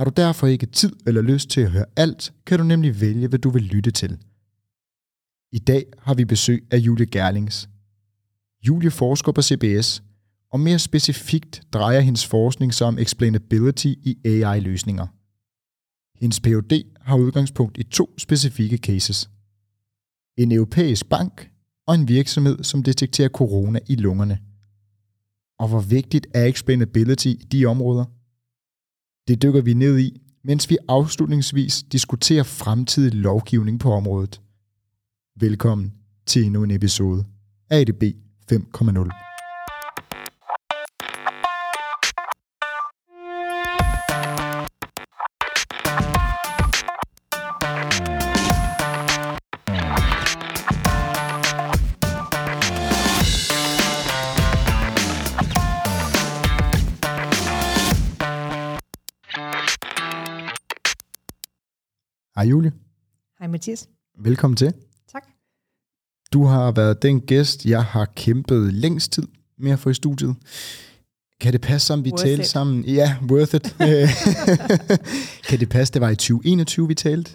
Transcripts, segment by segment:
Har du derfor ikke tid eller lyst til at høre alt, kan du nemlig vælge, hvad du vil lytte til. I dag har vi besøg af Julie Gerlings. Julie forsker på CBS, og mere specifikt drejer hendes forskning sig om explainability i AI-løsninger. Hendes Ph.D. har udgangspunkt i to specifikke cases. En europæisk bank og en virksomhed, som detekterer corona i lungerne. Og hvor vigtigt er explainability i de områder – det dykker vi ned i, mens vi afslutningsvis diskuterer fremtidig lovgivning på området. Velkommen til endnu en episode af ADB 5.0. Mathias. Velkommen til. Tak. Du har været den gæst, jeg har kæmpet længst tid med at få i studiet. Kan det passe, som vi Worth talte it. sammen? Ja, worth it. kan det passe, det var i 2021, vi talte?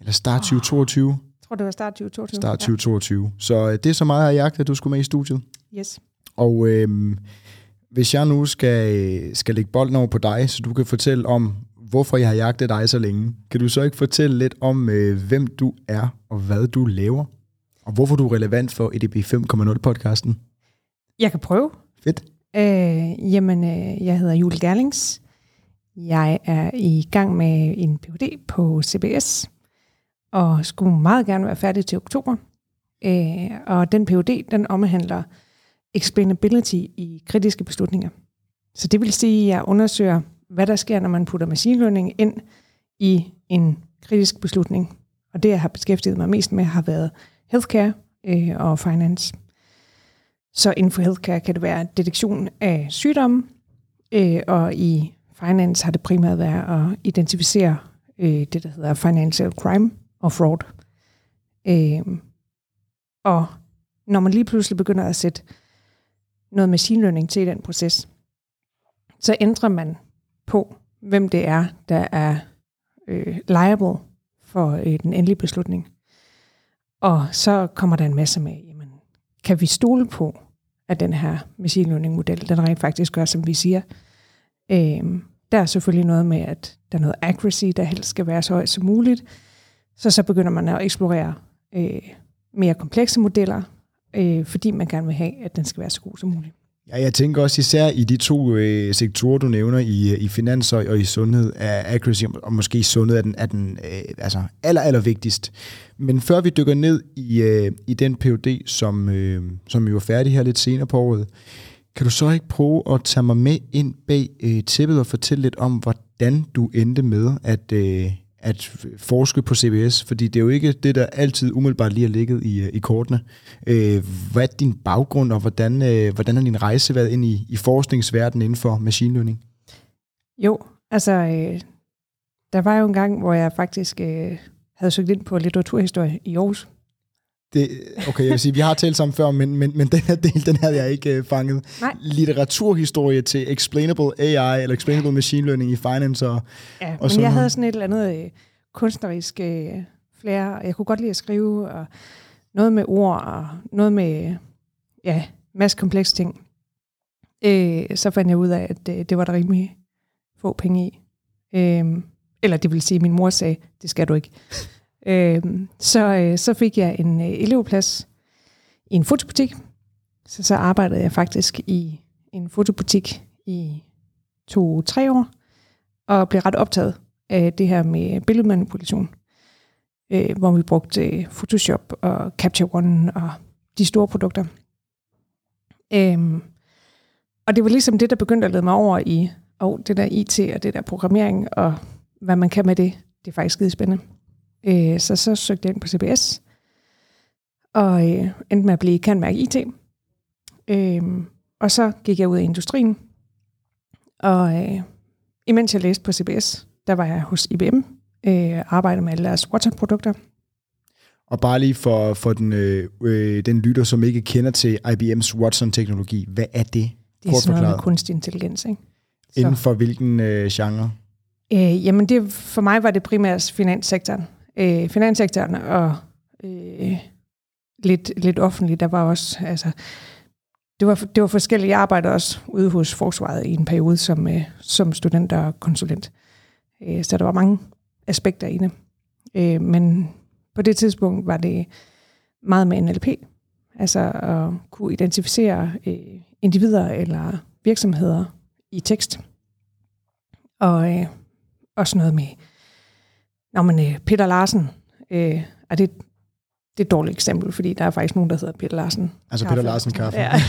Eller start 2022? Jeg tror, det var start 2022. Start 2022. Så øh, det er så meget, jeg jagt, at du skulle med i studiet. Ja. Yes. Og øhm, hvis jeg nu skal, skal lægge bolden over på dig, så du kan fortælle om, hvorfor jeg har jagtet dig så længe. Kan du så ikke fortælle lidt om, øh, hvem du er, og hvad du laver? Og hvorfor du er relevant for EDB 5.0-podcasten? Jeg kan prøve. Fedt. Øh, jamen, øh, jeg hedder Julie Gerlings. Jeg er i gang med en Ph.D. på CBS, og skulle meget gerne være færdig til oktober. Øh, og den Ph.D. den omhandler explainability i kritiske beslutninger. Så det vil sige, at jeg undersøger, hvad der sker, når man putter machine learning ind i en kritisk beslutning. Og det, jeg har beskæftiget mig mest med, har været healthcare øh, og finance. Så inden for healthcare kan det være detektion af sygdomme, øh, og i finance har det primært været at identificere øh, det, der hedder financial crime og fraud. Øh, og når man lige pludselig begynder at sætte noget machine learning til i den proces, så ændrer man på, hvem det er, der er øh, liable for øh, den endelige beslutning. Og så kommer der en masse med, jamen, kan vi stole på, at den her machine learning model, den rent faktisk gør, som vi siger. Øh, der er selvfølgelig noget med, at der er noget accuracy, der helst skal være så højt som muligt. Så så begynder man at eksplorere øh, mere komplekse modeller, øh, fordi man gerne vil have, at den skal være så god som muligt. Ja, jeg tænker også især i de to øh, sektorer, du nævner, i, øh, i finans og, og i sundhed, er accuracy, og måske sundhed er den, er den øh, altså aller, aller vigtigst. Men før vi dykker ned i, øh, i den POD, som, øh, som jo er færdig her lidt senere på året, kan du så ikke prøve at tage mig med ind bag øh, tæppet og fortælle lidt om, hvordan du endte med at, øh, at forske på CBS? Fordi det er jo ikke det, der altid umiddelbart lige har ligget i, øh, i kortene. Øh, hvad er din baggrund, og hvordan, øh, hvordan har din rejse været ind i, i forskningsverdenen inden for machine learning? Jo, altså, øh, der var jo en gang, hvor jeg faktisk øh, havde søgt ind på litteraturhistorie i Aarhus. Det, okay, jeg vil sige, vi har talt sammen før, men, men, men den her del, den havde jeg ikke øh, fanget. Nej. Litteraturhistorie til explainable AI, eller explainable machine learning i finance og, Ja, Og men sådan jeg havde sådan et eller andet øh, kunstnerisk øh, flere, og jeg kunne godt lide at skrive, og noget med ord, og noget med, ja, masse komplekse ting. Øh, så fandt jeg ud af, at øh, det var der rimelig få penge i. Øh, eller det vil sige, at min mor sagde, det skal du ikke øh, så, øh, så fik jeg en øh, elevplads i en fotobutik. Så så arbejdede jeg faktisk i en fotobutik i to-tre år, og blev ret optaget af det her med billedmanipulation, øh, hvor vi brugte øh, Photoshop og Capture One og de store produkter. Øhm, og det var ligesom det, der begyndte at lede mig over i oh, det der IT og det der programmering, og hvad man kan med det, det er faktisk skide spændende. Øh, så så søgte jeg ind på CBS, og øh, endte med at blive kandmærke IT. Øh, og så gik jeg ud i industrien, og øh, imens jeg læste på CBS, der var jeg hos IBM, øh, arbejdede med alle deres Watson-produkter. Og bare lige for, for den, øh, øh, den lytter, som ikke kender til IBM's Watson-teknologi, hvad er det? Det er Kort sådan noget med kunstig intelligens. Ikke? Så, Inden for hvilken øh, genre? øh, jamen det, for mig var det primært finanssektoren. Øh, finanssektoren og øh, lidt, lidt offentligt. Der var også, altså, det var, det var forskellige arbejder også ude hos Forsvaret i en periode som, øh, som student og konsulent. Øh, så der var mange aspekter i det. Øh, men på det tidspunkt var det meget med NLP. Altså at kunne identificere øh, individer eller virksomheder i tekst. Og øh, også noget med, når man øh, Peter Larsen, øh, er det, det er et dårligt eksempel, fordi der er faktisk nogen, der hedder Peter Larsen. Altså Kaffe. Peter Larsen Kaffe. Ja.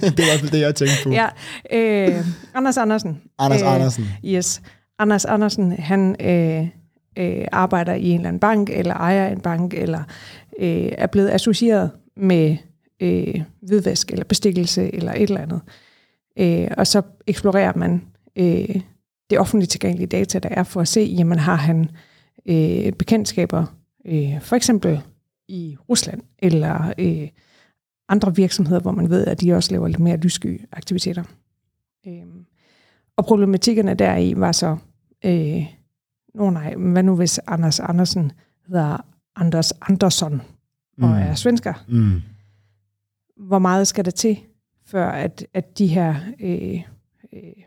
det er i hvert fald det, jeg tænkte på. ja, øh, Anders Andersen. Anders Øh, Andersen. Yes. Anders Andersen, han øh, øh, arbejder i en eller anden bank, eller ejer en bank, eller øh, er blevet associeret med øh, hvidvask, eller bestikkelse, eller et eller andet. Øh, og så eksplorerer man øh, det offentligt tilgængelige data, der er, for at se, jamen har han øh, bekendtskaber, øh, for eksempel i Rusland, eller øh, andre virksomheder, hvor man ved, at de også laver lidt mere lyssky aktiviteter. Øh, og problematikkerne deri var så, øh, nå nej, men hvad nu hvis Anders Andersen hedder Anders Andersson og Mm. er svensker? Mm. Hvor meget skal der til, før at, at de her øh, øh,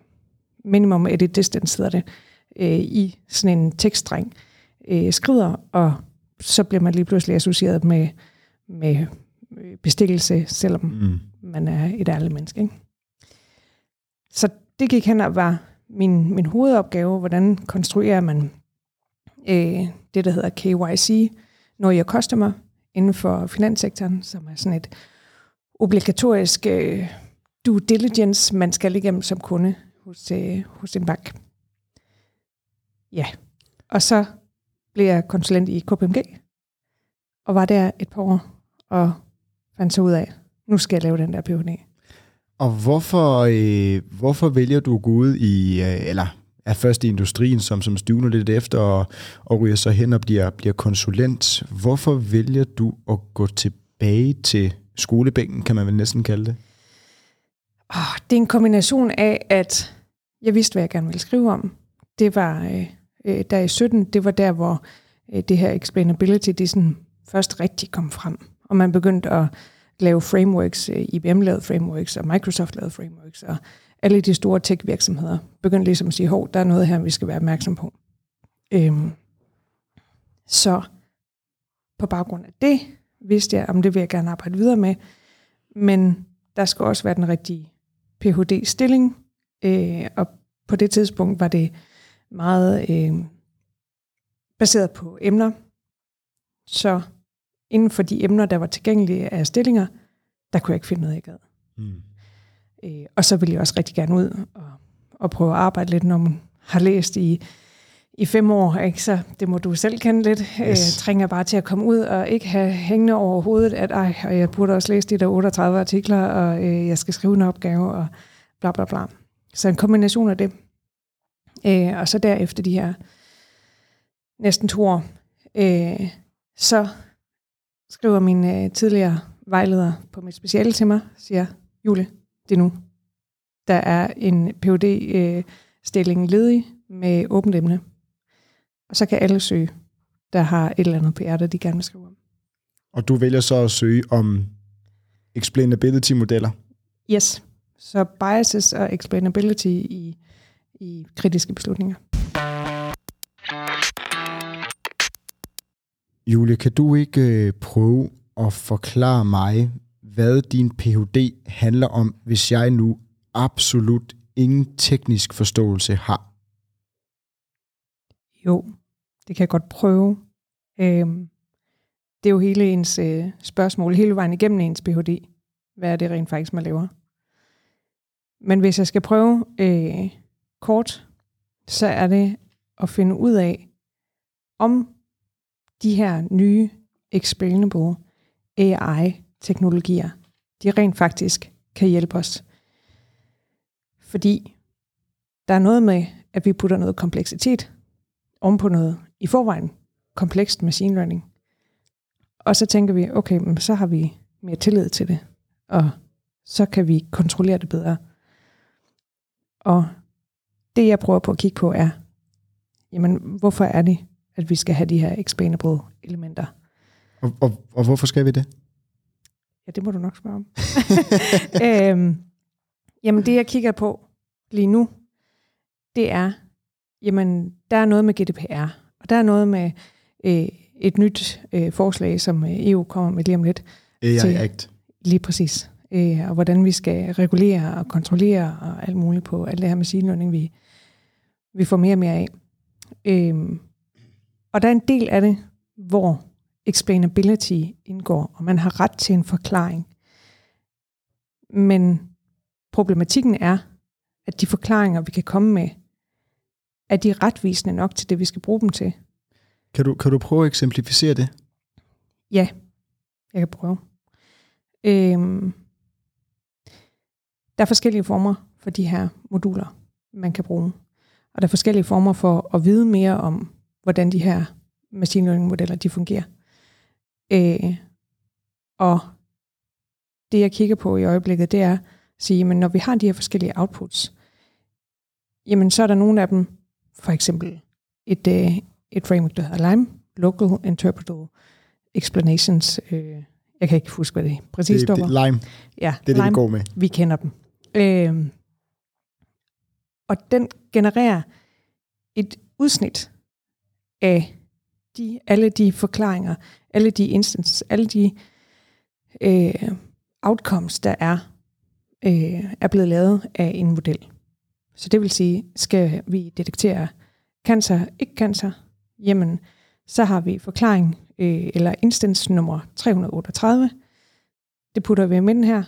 minimum edit distance hedder det, øh, i sådan en tekststreng øh, skrider, og så bliver man lige pludselig associeret med, med øh, bestikkelse, selvom Mm. man er et ærligt menneske. Ikke? Så det gik hen og var min, min hovedopgave, hvordan konstruerer man øh, det, der hedder KYC, Know Your Customer, inden for finanssektoren, som er sådan et obligatorisk øh, due diligence, man skal igennem som kunde hos, øh, hos en bank. Ja, og så blev jeg konsulent i KPMG, og var der et par år, og fandt så ud af, nu skal jeg lave den der PhD. Og hvorfor, øh, hvorfor vælger du at gå ud i, øh, eller er først i industrien, som, som stuvner lidt efter, og, og ryger så hen og bliver, bliver konsulent. Hvorfor vælger du at gå tilbage til skolebænken, kan man vel næsten kalde det? Oh, det er en kombination af, at jeg vidste, hvad jeg gerne ville skrive om. Det var øh, øh, der i 17, det var der, hvor øh, det her explainability, det sådan først rigtig kom frem. Og man begyndte at lave frameworks, øh, IBM lavede frameworks, og Microsoft lavede frameworks, og alle de store tech-virksomheder begyndte ligesom at sige, hov, der er noget her, vi skal være opmærksom på. Øhm, så på baggrund af det, vidste jeg, om det vil jeg gerne arbejde videre med, men der skal også være den rigtige Ph.D.-stilling, øh, og på det tidspunkt var det meget øh, baseret på emner. Så inden for de emner, der var tilgængelige af stillinger, der kunne jeg ikke finde noget, jeg gad. Mm. Øh, og så ville jeg også rigtig gerne ud og, og prøve at arbejde lidt, når man har læst i, i fem år. Ikke? Så det må du selv kende lidt. Yes. Øh, Yes. trænger bare til at komme ud og ikke have hængende over hovedet, at ej, og jeg burde også læse de der 38 artikler, og øh, jeg skal skrive en opgave, og bla bla bla. Så en kombination af det. Øh, og så derefter de her næsten to år, øh, så skriver min øh, tidligere vejleder på mit speciale til mig, siger, Julie, det er nu. Der er en phd øh, stilling ledig med åbent emne. Og så kan alle søge, der har et eller andet på hjertet, de gerne vil skrive om. Og du vælger så at søge om explainability-modeller. Yes. Så biases og explainability i, i kritiske beslutninger. Julie, kan du ikke øh, prøve at forklare mig, hvad din Ph.D. handler om, hvis jeg nu absolut ingen teknisk forståelse har? Jo, det kan jeg godt prøve. Øhm, det er jo hele ens øh, spørgsmål, hele vejen igennem ens Ph.D. Hvad er det rent faktisk, man laver? Men hvis jeg skal prøve øh, kort, så er det at finde ud af, om de her nye explainable AI-teknologier, de rent faktisk kan hjælpe os. Fordi der er noget med, at vi putter noget kompleksitet om på noget i forvejen komplekst machine learning. Og så tænker vi, okay, men så har vi mere tillid til det, og så kan vi kontrollere det bedre. Og det, jeg prøver på at kigge på, er, jamen, hvorfor er det, at vi skal have de her expandable elementer? Og, og, og hvorfor skal vi det? Ja, det må du nok spørge om. øhm, jamen, det jeg kigger på lige nu, det er, jamen, der er noget med GDPR, og der er noget med øh, et nyt øh, forslag, som øh, EU kommer med lige om lidt. AI til, Act. Lige præcis. Øh, og hvordan vi skal regulere og kontrollere og alt muligt på alt det her machine learning, vi, vi får mere og mere af. Øh, og der er en del af det, hvor explainability indgår, og man har ret til en forklaring. Men problematikken er, at de forklaringer, vi kan komme med, er de retvisende nok til det, vi skal bruge dem til. Kan du, kan du prøve at eksemplificere det? Ja, jeg kan prøve. Øhm, der er forskellige former for de her moduler, man kan bruge. Og der er forskellige former for at vide mere om, hvordan de her machine learning modeller de fungerer. Øh, og det jeg kigger på i øjeblikket, det er at sige, men når vi har de her forskellige outputs, jamen så er der nogle af dem, for eksempel et, øh, et framework, der hedder Lime, Local Interpretable Explanations. Øh, jeg kan ikke huske, hvad det præcis det, står for. Lime. Ja, det er Lime, det, vi går med. Vi kender dem. Øh, og den genererer et udsnit af de, alle de forklaringer, alle de instances, alle de øh, outcomes, der er, øh, er blevet lavet af en model. Så det vil sige, skal vi detektere cancer, ikke cancer, jamen så har vi forklaring øh, eller instance nummer 338. Det putter vi i midten her,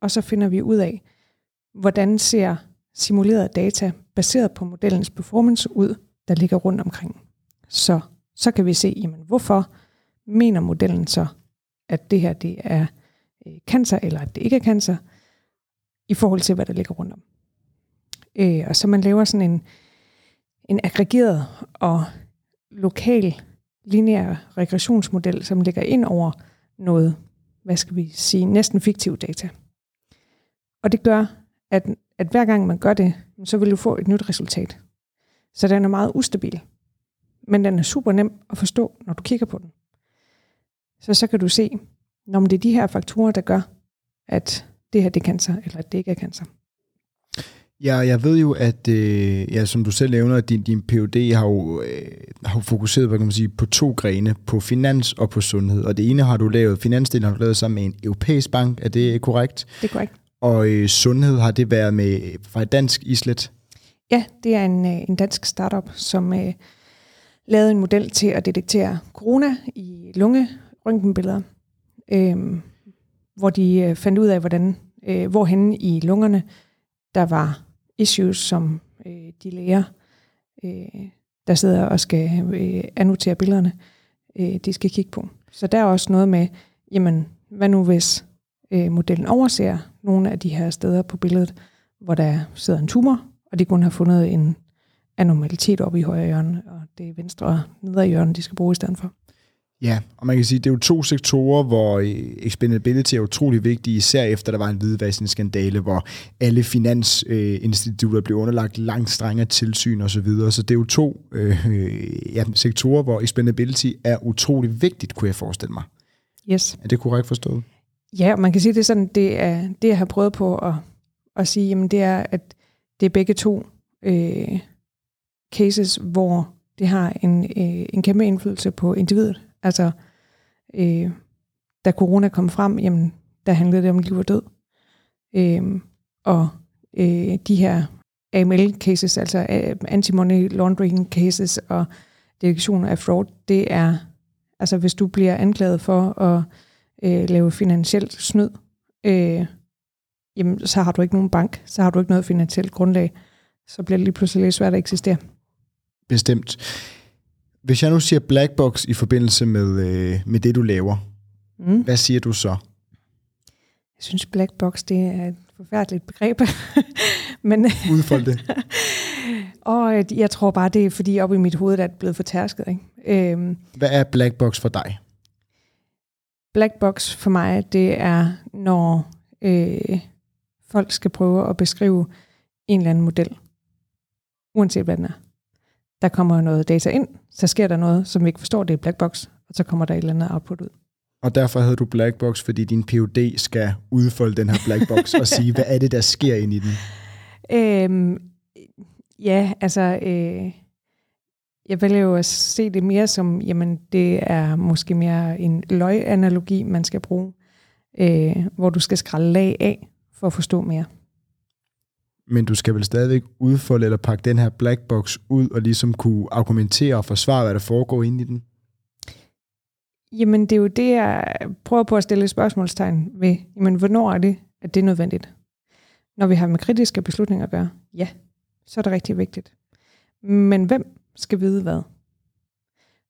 og så finder vi ud af, hvordan ser simuleret data baseret på modellens performance ud, der ligger rundt omkring. Så, så kan vi se, jamen, hvorfor mener modellen så, at det her det er øh, cancer, eller at det ikke er cancer, i forhold til, hvad der ligger rundt om. Øh, og så man laver sådan en, en aggregeret og lokal lineær regressionsmodel, som ligger ind over noget, hvad skal vi sige, næsten fiktiv data. Og det gør, at, at hver gang man gør det, så vil du få et nyt resultat. Så den er meget ustabil. Men den er super nem at forstå, når du kigger på den. Så så kan du se, når det er de her faktorer, der gør, at det her det er cancer, eller at det ikke er cancer. Ja, jeg ved jo, at øh, ja, som du selv nævner, at din, din PhD har jo, øh, har fokuseret hvad kan man sige, på to grene, på finans og på sundhed. Og det ene har du lavet, finansdelen har du lavet sammen med en europæisk bank, er det korrekt? Det er korrekt. Og øh, sundhed har det været med fra et dansk islet? Ja, det er en, øh, en dansk startup, som øh, lavede en model til at detektere corona i lungerøntgenbilleder, øh, hvor de øh, fandt ud af, hvordan, øh, hvorhen i lungerne der var issues, som øh, de læger, øh, der sidder og skal øh, annotere billederne, øh, de skal kigge på. Så der er også noget med, jamen, hvad nu hvis øh, modellen overser nogle af de her steder på billedet, hvor der sidder en tumor, og de kun har fundet en anomalitet oppe i højre hjørne, og det er venstre nedre hjørne, de skal bruge i stedet for. Ja, og man kan sige, at det er jo to sektorer, hvor øh, explainability er utrolig vigtig, især efter der var en hvidvaskningsskandale, hvor alle finansinstitutter blev underlagt langt strengere tilsyn osv. Så, videre. så det er jo to øh, ja, sektorer, hvor explainability er utrolig vigtigt, kunne jeg forestille mig. Yes. Er det korrekt forstået? Ja, man kan sige, det er sådan, det, er, det jeg har prøvet på at, at sige, jamen det er, at det er begge to øh, cases, hvor det har en, øh, en kæmpe indflydelse på individet. Altså, øh, da corona kom frem, jamen, der handlede det om liv og død. Øh, og øh, de her AML-cases, altså øh, anti-money laundering cases og detektion af fraud, det er, altså hvis du bliver anklaget for at øh, lave finansielt snyd, øh, jamen, så har du ikke nogen bank, så har du ikke noget finansielt grundlag, så bliver det lige pludselig lidt svært at eksistere. Bestemt. Hvis jeg nu siger black box i forbindelse med, øh, med det, du laver, Mm. hvad siger du så? Jeg synes, black box, det er et forfærdeligt begreb. Men, Udfold det. og øh, jeg tror bare, det er fordi op i mit hoved, der er det blevet fortærsket. Ikke? Øhm, Hvad er black box for dig? Black box for mig, det er, når øh, folk skal prøve at beskrive en eller anden model, uanset hvad den er. Der kommer noget data ind, så sker der noget, som vi ikke forstår, det er black box, og så kommer der et eller andet output ud. Og derfor havde du black box, fordi din PhD skal udfolde den her black box og sige, hvad er det, der sker inde i den? Øhm, ja, altså, øh, jeg vælger jo at se det mere som, jamen, det er måske mere en løganalogi, man skal bruge, øh, hvor du skal skralde lag af for at forstå mere. Men du skal vel stadigvæk udfolde eller pakke den her black box ud og ligesom kunne argumentere og forsvare, hvad der foregår inde i den? Jamen, det er jo det, jeg prøver på at stille et spørgsmålstegn ved. Jamen, hvornår er det, at det er nødvendigt? Når vi har med kritiske beslutninger at gøre, ja, så er det rigtig vigtigt. Men hvem skal vide hvad?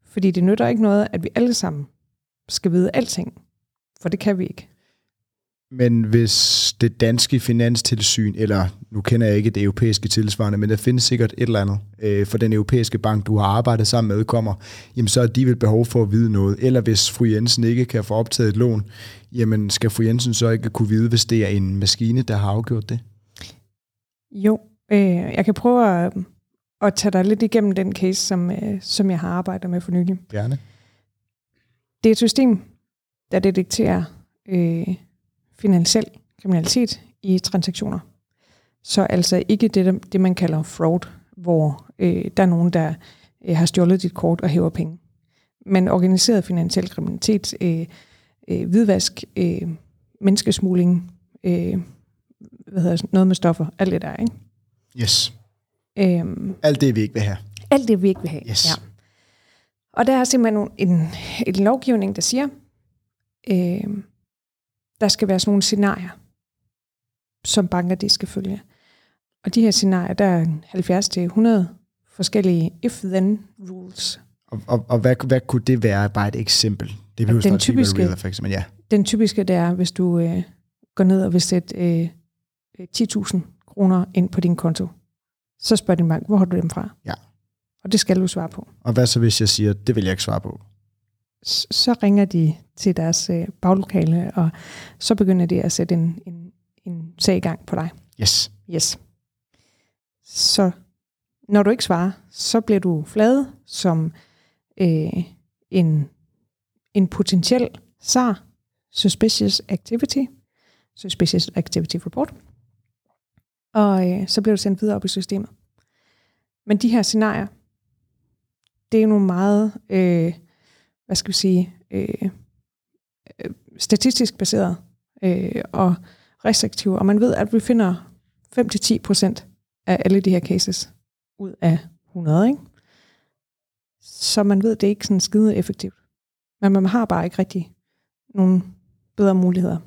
Fordi det nytter ikke noget, at vi alle sammen skal vide alting. For det kan vi ikke. Men hvis det danske finanstilsyn, eller nu kender jeg ikke det europæiske tilsvarende, men der findes sikkert et eller andet, øh, for den europæiske bank, du har arbejdet sammen med, kommer, jamen så er de vel behov for at vide noget. Eller hvis fru Jensen ikke kan få optaget et lån, jamen skal fru Jensen så ikke kunne vide, hvis det er en maskine, der har afgjort det? Jo, øh, jeg kan prøve at, at tage dig lidt igennem den case, som, øh, som jeg har arbejdet med for nylig. Gerne. Det er et system, der detekterer øh, finansiel kriminalitet i transaktioner. Så altså ikke det, det man kalder fraud, hvor øh, der er nogen, der øh, har stjålet dit kort og hæver penge. Men organiseret finansiel kriminalitet, øh, øh, hvidvask, øh, menneskesmugling, øh, hvad hedder det, noget med stoffer, alt det der, ikke? Yes. Øhm, Alt det, vi ikke vil have. alt det, vi ikke vil have. Yes. Ja. Og der er simpelthen en, en lovgivning, der siger, øh, der skal være sådan nogle scenarier, som banker de skal følge. Og de her scenarier, der er 70-100 forskellige if-then rules. Og, og, og hvad, hvad kunne det være? Bare et eksempel. Det behøver Den typiske- real for eksempel, men ja. Den typiske, det er, hvis du øh, går ned og vil sætte øh, øh, 10.000 kroner ind på din konto, så spørger din bank, hvor har du dem fra? Ja. Og det skal du svare på. Og hvad så, hvis jeg siger, det vil jeg ikke svare på? s- så ringer de til deres øh, baglokale, og så begynder de at sætte en, en, en sag i gang på dig. Yes. Yes. Så når du ikke svarer, så bliver du flade som øh, en, en potentiel SAR, Suspicious Activity, Suspicious Activity Report, og øh, så bliver du sendt videre op i systemet. Men de her scenarier, det er nogle meget, øh, hvad skal vi sige, øh, øh, statistisk baseret øh, og restriktive, og man ved, at vi finder 5-10% af alle de her cases ud af 100, ikke? Så man ved, det er ikke sådan skide effektivt. Men man har bare ikke rigtig nogle bedre muligheder.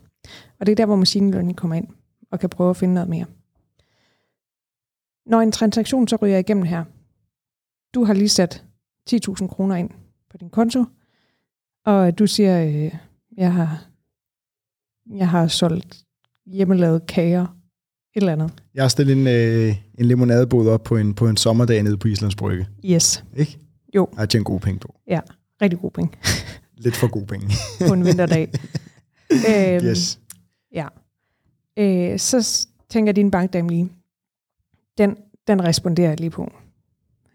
Og det er der, hvor machine learning kommer ind og kan prøve at finde noget mere. Når en transaktion så ryger igennem her, du har lige sat 10.000 kroner ind på din konto, og du siger, øh, jeg har, jeg har solgt hjemmelavede kager, et eller andet. Jeg har stillet en, øh, en limonadebod op på en, på en sommerdag nede på Islands Brygge. Yes, Ikke? Jo. Jeg har tjent gode penge på. rigtig god penge Lidt for gode penge. på en vinterdag. øhm, yes. Ja. Øh, så tænker din bankdame lige, den, den responderer jeg lige på.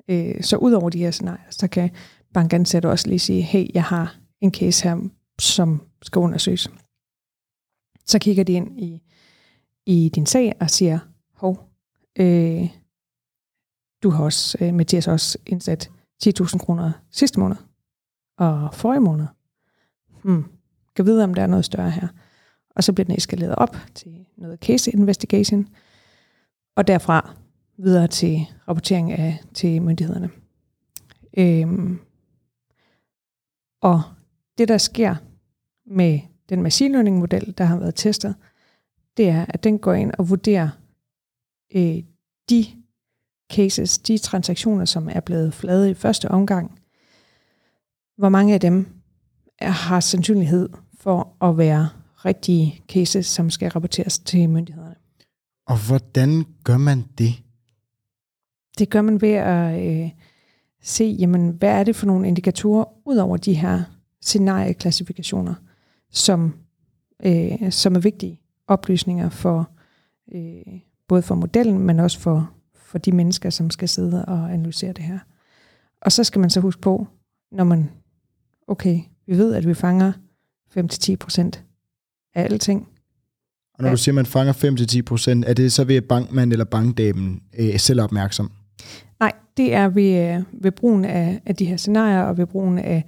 Øh, så ud over de her scenarier, så kan bankansatte også lige sige, hey, jeg har en case her, som skal undersøges. Så kigger de ind i, i din sag og siger, hov, øh, du har også, øh, Mathias også indsat 10.000 kroner sidste måned og forrige måned. Hmm. Kan vide, om der er noget større her. Og så bliver den eskaleret op til noget case investigation, og derfra videre til rapportering af til myndighederne. Øhm, og det, der sker med den machine learning model, der har været testet, det er, at den går ind og vurderer øh, de cases, de transaktioner, som er blevet flade i første omgang, hvor mange af dem er, har sandsynlighed for at være rigtige cases, som skal rapporteres til myndighederne. Og hvordan gør man det? Det gør man ved at øh, se, jamen, hvad er det for nogle indikatorer, ud over de her scenarieklassifikationer, som, øh, som er vigtige oplysninger for øh, både for modellen, men også for, for de mennesker, som skal sidde og analysere det her. Og så skal man så huske på, når man, okay, vi ved, at vi fanger 5-10% af alting. Og når ja. du siger, at man fanger 5-10%, er det så ved, bankmand eller bankdamen øh, selv opmærksom? Nej, det er ved, øh, ved brugen af, af de her scenarier, og ved brugen af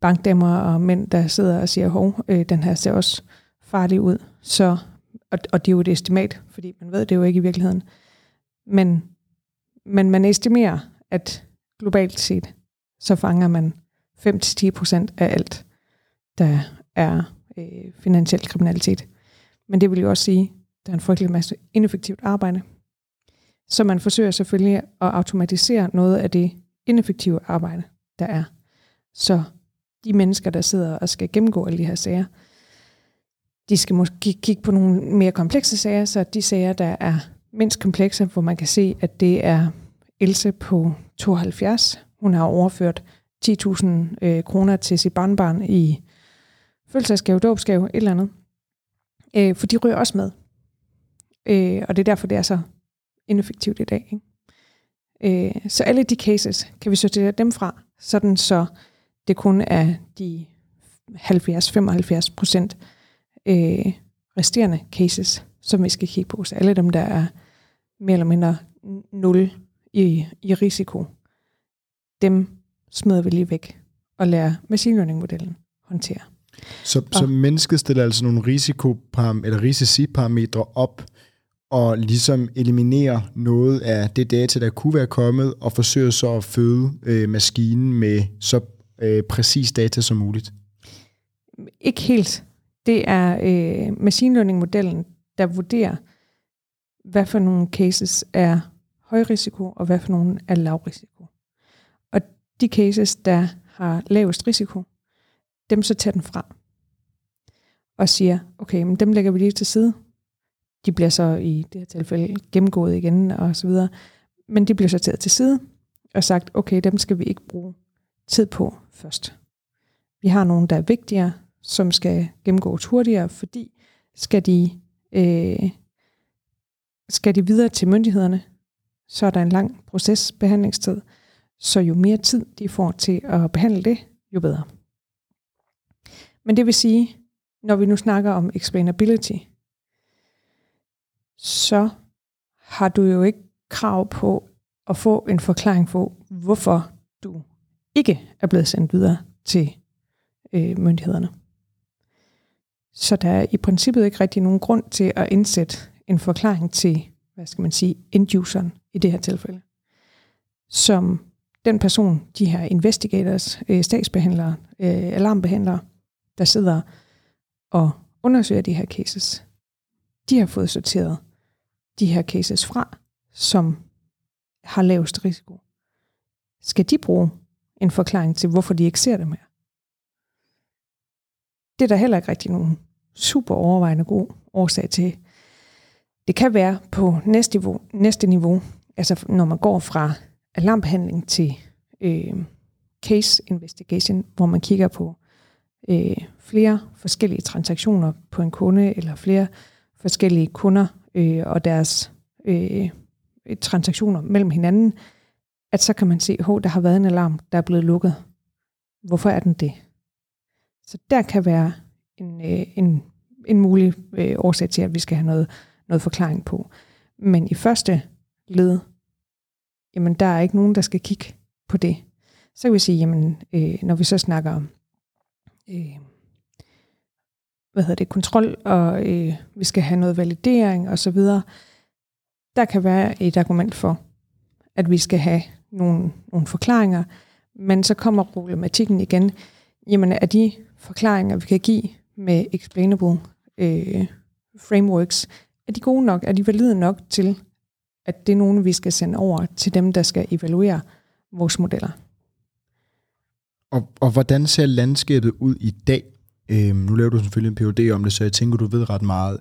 bankdammer og mænd, der sidder og siger, hov, øh, den her ser også farlig ud. Så, og, og det er jo et estimat, fordi man ved det jo ikke i virkeligheden. Men, men man estimerer, at globalt set, så fanger man 5-10% af alt, der er øh, finansiel kriminalitet. Men det vil jo også sige, at der er en frygtelig masse ineffektivt arbejde. Så man forsøger selvfølgelig at automatisere noget af det ineffektive arbejde, der er. Så de mennesker, der sidder og skal gennemgå alle de her sager, de skal måske kigge på nogle mere komplekse sager, så de sager, der er mindst komplekse, hvor man kan se, at det er Else på 72. Hun har overført 10.000 øh, kroner til sit barnbarn i fødselsdagsgave, dåbsgave, et eller andet. Øh, for de rører også med. Øh, og det er derfor, det er så ineffektivt i dag. Ikke? Øh, så alle de cases kan vi sortere dem fra, sådan så det kun er de 70-75 procent øh, resterende cases, som vi skal kigge på. Så alle dem, der er mere eller mindre nul i, i risiko, dem smider vi lige væk og lærer machine learning-modellen håndtere. Så, så mennesket stiller altså nogle risikoparam- eller risiciparametre op, og ligesom eliminerer noget af det data, der kunne være kommet, og forsøger så at føde øh, maskinen med så øh, præcis data som muligt? Ikke helt. Det er øh, machine learning-modellen, der vurderer, hvad for nogle cases er høj risiko, og hvad for nogle er lav risiko. Og de cases, der har lavest risiko, dem så tager den fra. Og siger, okay, men dem lægger vi lige til side. De bliver så i det her tilfælde gennemgået igen og så videre. Men de bliver så taget til side og sagt, okay, dem skal vi ikke bruge tid på først. Vi har nogle, der er vigtigere, som skal gennemgås hurtigere, fordi skal de, øh, skal de videre til myndighederne, så er der en lang procesbehandlingstid, så jo mere tid de får til at behandle det, jo bedre. Men det vil sige, når vi nu snakker om explainability, så har du jo ikke krav på at få en forklaring på, hvorfor du ikke er blevet sendt videre til øh, myndighederne. Så der er i princippet ikke rigtig nogen grund til at indsætte en forklaring til, hvad skal man sige, end i det her tilfælde. Som den person, de her investigators, øh, statsbehandlere, øh, alarmbehandlere, der sidder og undersøger de her cases, de har fået sorteret de her cases fra, som har lavest risiko. Skal de bruge en forklaring til, hvorfor de ikke ser det mere? Det er der heller ikke rigtig nogen super overvejende god årsag til. Det kan være på næste niveau, næste niveau altså når man går fra alarmbehandling til øh, case investigation, hvor man kigger på øh, flere forskellige transaktioner på en kunde, eller flere forskellige kunder øh, og deres øh, transaktioner mellem hinanden, at så kan man se, at der har været en alarm, der er blevet lukket. Hvorfor er den det? Så der kan være en, øh, en, en mulig øh, årsag til, at vi skal have noget, noget forklaring på. Men i første led, jamen der er ikke nogen, der skal kigge på det. Så kan vi sige, jamen øh, når vi så snakker om øh, hvad hedder det, kontrol, og øh, vi skal have noget validering og så videre, der kan være et argument for, at vi skal have nogle, nogle forklaringer, men så kommer problematikken igen. Jamen er de forklaringer, vi kan give med explainable øh, frameworks, er de gode nok? Er de valide nok til, at det er nogen, vi skal sende over til dem, der skal evaluere vores modeller. Og, og hvordan ser landskabet ud i dag? Øhm, nu laver du selvfølgelig en PhD om det, så jeg tænker, du ved ret meget.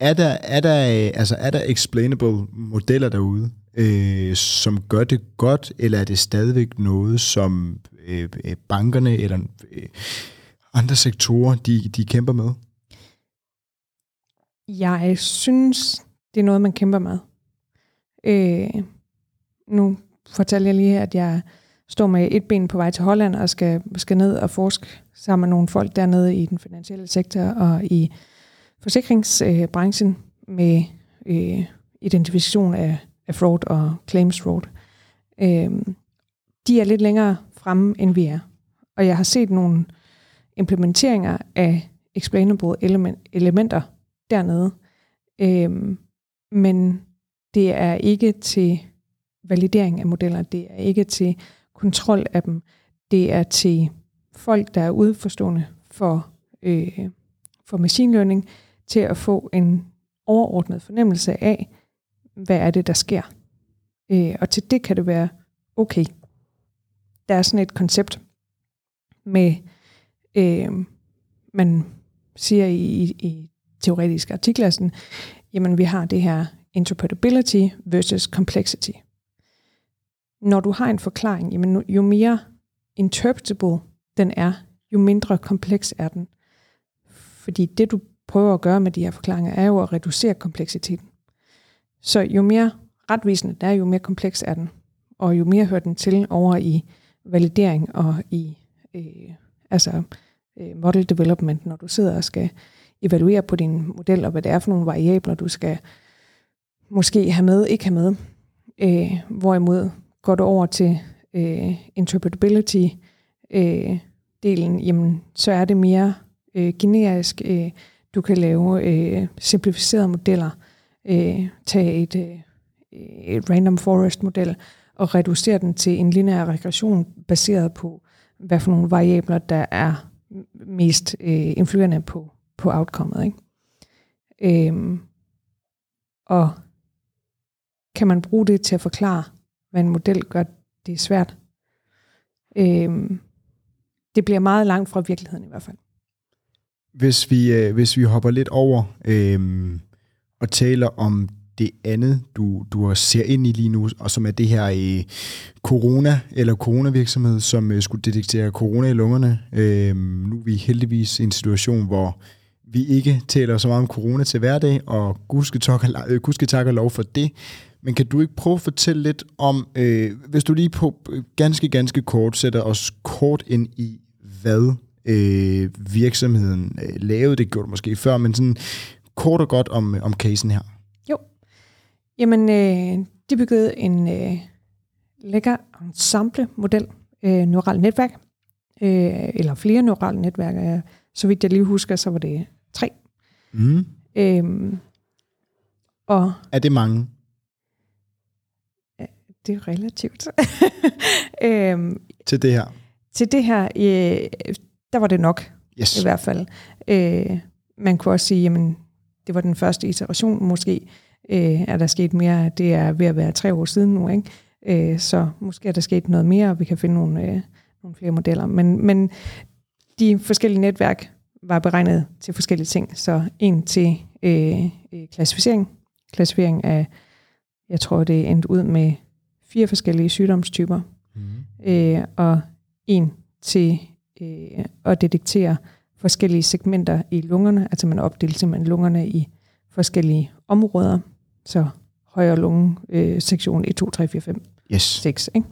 Er der, er der, altså, er der explainable modeller derude, øh, som gør det godt, eller er det stadigvæk noget, som øh, øh bankerne eller øh, andre sektorer, de, de kæmper med? Jeg synes, det er noget, man kæmper med. Øh, nu fortæller jeg lige, at jeg står med et ben på vej til Holland og skal, skal ned og forske sammen med nogle folk dernede i den finansielle sektor og i forsikringsbranchen med øh, identifikation af, af fraud og claims fraud. Øh, de er lidt længere fremme, end vi er. Og jeg har set nogle implementeringer af explainable element, elementer dernede. Øh, men det er ikke til validering af modeller, det er ikke til kontrol af dem, det er til folk, der er udforstående for, øh, for machine learning, til at få en overordnet fornemmelse af, hvad er det, der sker. Øh, og til det kan det være, okay, der er sådan et koncept med, øh, man siger i, i, i teoretiske artikler, sådan, jamen vi har det her interpretability versus complexity. Når du har en forklaring, jamen jo mere interpretable den er, jo mindre kompleks er den. Fordi det, du prøver at gøre med de her forklaringer, er jo at reducere kompleksiteten. Så jo mere retvisende den er, jo mere kompleks er den. Og jo mere hører den til over i validering og i øh, altså, øh, model development, når du sidder og skal evaluere på din model, og hvad det er for nogle variabler, du skal måske have med, ikke have med. Øh, hvorimod går du over til øh, interpretability øh, delen, jamen, så er det mere øh, generisk. Øh, du kan lave øh, simplificerede modeller, øh, tage et, øh, et random forest model og reducere den til en lineær regression baseret på, hvad for nogle variabler, der er mest øh, influerende på, på outcomeet. Ikke? Øhm, og kan man bruge det til at forklare, hvad en model gør, det er svært. Øhm, det bliver meget langt fra virkeligheden i hvert fald. Hvis vi, øh, hvis vi hopper lidt over øh, og taler om det andet, du, du ser ind i lige nu, og som er det her øh, corona, eller coronavirksomhed, som øh, skulle detektere corona i lungerne. Øh, nu er vi heldigvis i en situation, hvor vi ikke taler så meget om corona til hverdag, og gudske tak, øh, gudske tak og lov for det. Men kan du ikke prøve at fortælle lidt om, øh, hvis du lige på øh, ganske, ganske kort sætter os kort ind i, hvad øh, virksomheden øh, lavede, det gjorde du måske før, men sådan kort og godt om, om casen her. Jo. Jamen, øh, de byggede en øh, lækker ensemble-model, øh, neuralt netværk, øh, eller flere neurale netværk. Så vidt jeg lige husker, så var det tre. Mm. Øhm, og er det mange? Det er relativt. øhm, til det her? Til det her, øh, der var det nok, yes. i hvert fald. Øh, man kunne også sige, jamen, det var den første iteration, måske øh, er der sket mere, det er ved at være tre år siden nu, ikke? Øh, så måske er der sket noget mere, og vi kan finde nogle, øh, nogle flere modeller. Men, men de forskellige netværk var beregnet til forskellige ting. Så en til øh, øh klassificering, klassificering af, jeg tror det endte ud med fire forskellige sygdomstyper, mm. øh, og en til øh, at detektere forskellige segmenter i lungerne, altså man opdelte simpelthen lungerne i forskellige områder, så højre lunge, øh, sektion 1, 2, 3, 4, 5, yes. 6. Ikke?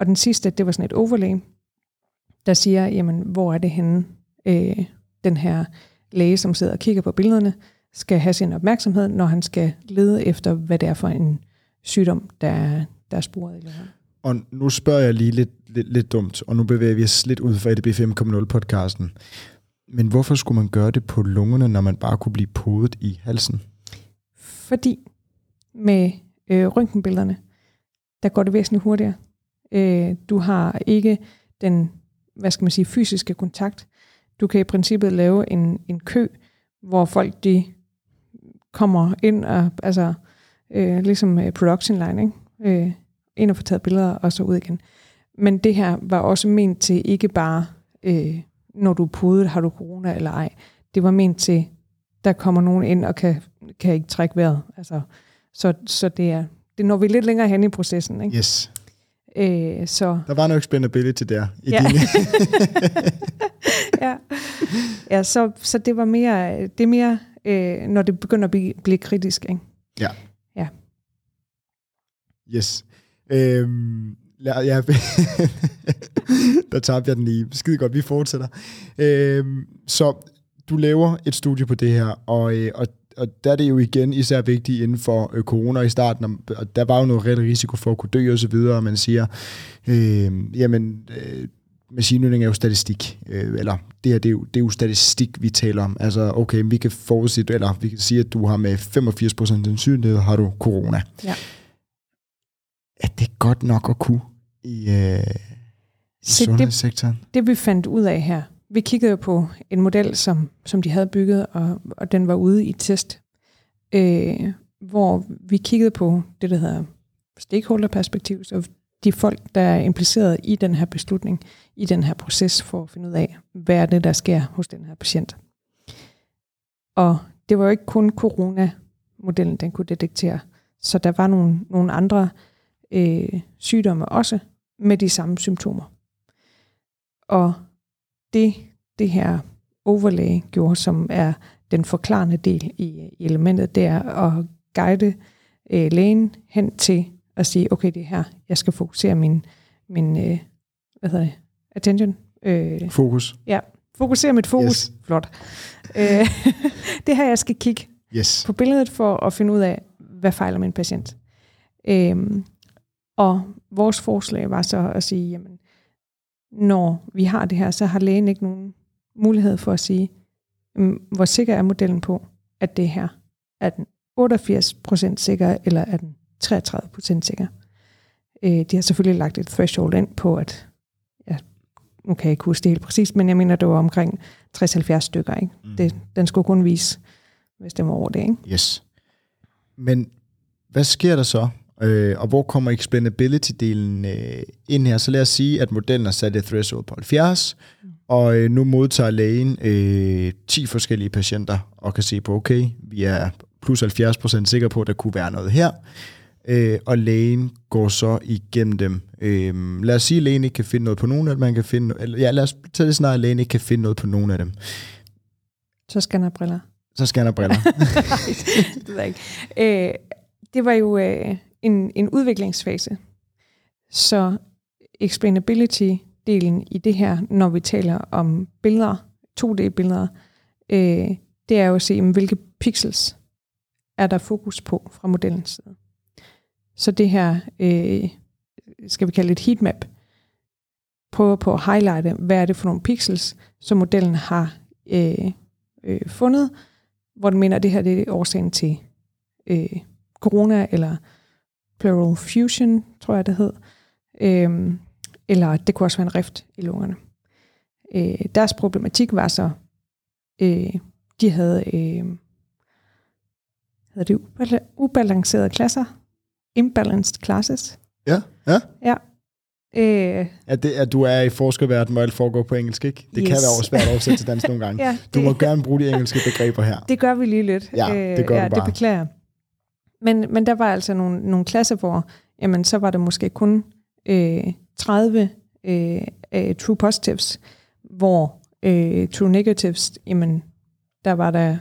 Og den sidste, det var sådan et overlay, der siger, jamen, hvor er det henne, øh, den her læge, som sidder og kigger på billederne, skal have sin opmærksomhed, når han skal lede efter, hvad det er for en sygdom, der er, der er sporet i lungerne. Og nu spørger jeg lige lidt, lidt, lidt dumt, og nu bevæger vi os lidt ud fra EDB 5.0-podcasten. Men hvorfor skulle man gøre det på lungerne, når man bare kunne blive podet i halsen? Fordi med øh, røntgenbillederne, der går det væsentligt hurtigere. Øh, du har ikke den, hvad skal man sige, fysiske kontakt. Du kan i princippet lave en, en kø, hvor folk de kommer ind og altså øh, ligesom øh, production line, ikke? Øh, ind og få taget billeder, og så ud igen. Men det her var også ment til ikke bare, øh, når du er pudet, har du corona eller ej. Det var ment til, der kommer nogen ind og kan, kan ikke trække vejret. Altså, så, så det er, det når vi lidt længere hen i processen. Ikke? Yes. Øh, så, Der var nok spændability der. I Ja. dine. ja, ja så, så det var mere, det er mere, øh, når det begynder at blive, blive kritisk. Ikke? Yes. Øhm, ja, ja, der tabte jeg den lige. Skide godt, vi fortsætter. Øhm, så du laver et studie på det her, og, øh, og, og der er det jo igen især vigtigt inden for øh, corona i starten, og- og der var jo noget reelt risiko for at kunne dø og så videre, og man siger, øh, jamen, øh, maskinlæring er jo statistik, øh, eller det her, det er, jo, det er jo statistik, vi taler om. Altså, okay, vi kan forudsige, eller vi kan sige, at du har med 85% sandsynlighed, har du corona. Ja. Er det godt nok at kunne i, øh, i Se, det- sundhedssektoren? det vi fandt ud af her, vi kiggede på en model, som, som de havde bygget, og, og den var ude i test, øh, hvor vi kiggede på det, der hedder stakeholder-perspektiv, så de folk, der er impliceret i den her beslutning, i den her proces, for at finde ud af, hvad er det, der sker hos den her patient. Og det var jo ikke kun corona-modellen, den kunne detektere, så der var nogle, nogle andre øh, sygdomme også med de samme symptomer. Og det, det her overlay gjorde, som er den forklarende del i, i elementet, det er at guide øh, lægen hen til at sige, okay, det er her, jeg skal fokusere min, min øh, hvad hedder det, attention. Øh, Fokus. fokusere mit fokus. Yes. Flot. Øh, det her, jeg skal kigge Yes. på billedet for at finde ud af, hvad fejler min patient. Øhm, og vores forslag var så at sige, jamen, når vi har det her, så har lægen ikke nogen mulighed for at sige, jamen, hvor sikker er modellen på, at det her er den 88% sikker, eller er den 33% sikker. Øh, de har selvfølgelig lagt et threshold ind på, at ja, nu kan jeg ikke huske det helt præcist, men jeg mener, det var omkring 60-70 stykker. Ikke? Mm. Det, den skulle kun vise, hvis det var over det. Ikke? Yes. Men hvad sker der så? Øh, og hvor kommer explainability-delen øh, ind her? Så lad os sige, at modellen har sat et threshold på 70, og øh, nu modtager lægen øh, 10 forskellige patienter, og kan se på, okay, vi er plus 70% sikre på, at der kunne være noget her. Øh, og lægen går så igennem dem. Øh, lad os sige, at lægen ikke kan finde noget på nogen af dem. Man kan finde, eller, ja, lad os tage det snart, at lægen ikke kan finde noget på nogen af dem. Så have briller. Så have briller. det ved jeg ikke. Øh, det var jo øh, en, en udviklingsfase. Så explainability-delen i det her, når vi taler om billeder, 2D-billeder, øh, det er jo at se, jamen, hvilke pixels er der fokus på fra modellens side. Så det her, øh, skal vi kalde et heatmap, prøver på at highlighte, hvad er det for nogle pixels, som modellen har øh, øh, fundet, hvor den mener, at det her det er årsagen til øh, corona, eller pleural fusion, tror jeg det hed. Øhm, eller det kunne også være en rift i lungerne. Øh, deres problematik var så, øh, de havde, øh, hedder det ubala- ubalancerede klasser, imbalanced classes. ja, ja. Øh, At, det, at du er i forskerverdenen, hvor alt foregår på engelsk, ikke? Det yes. kan være svært at oversætte til dansk nogle gange. ja, Du må det- gerne bruge de engelske begreber her. Det gør vi lige lidt. Ja, det gør ja, du bare. Det beklager. Men, men der var altså nogle, nogle klasser, hvor jamen, så var det måske kun øh, 30 øh, øh, true positives, hvor øh, true negatives, jamen, der var der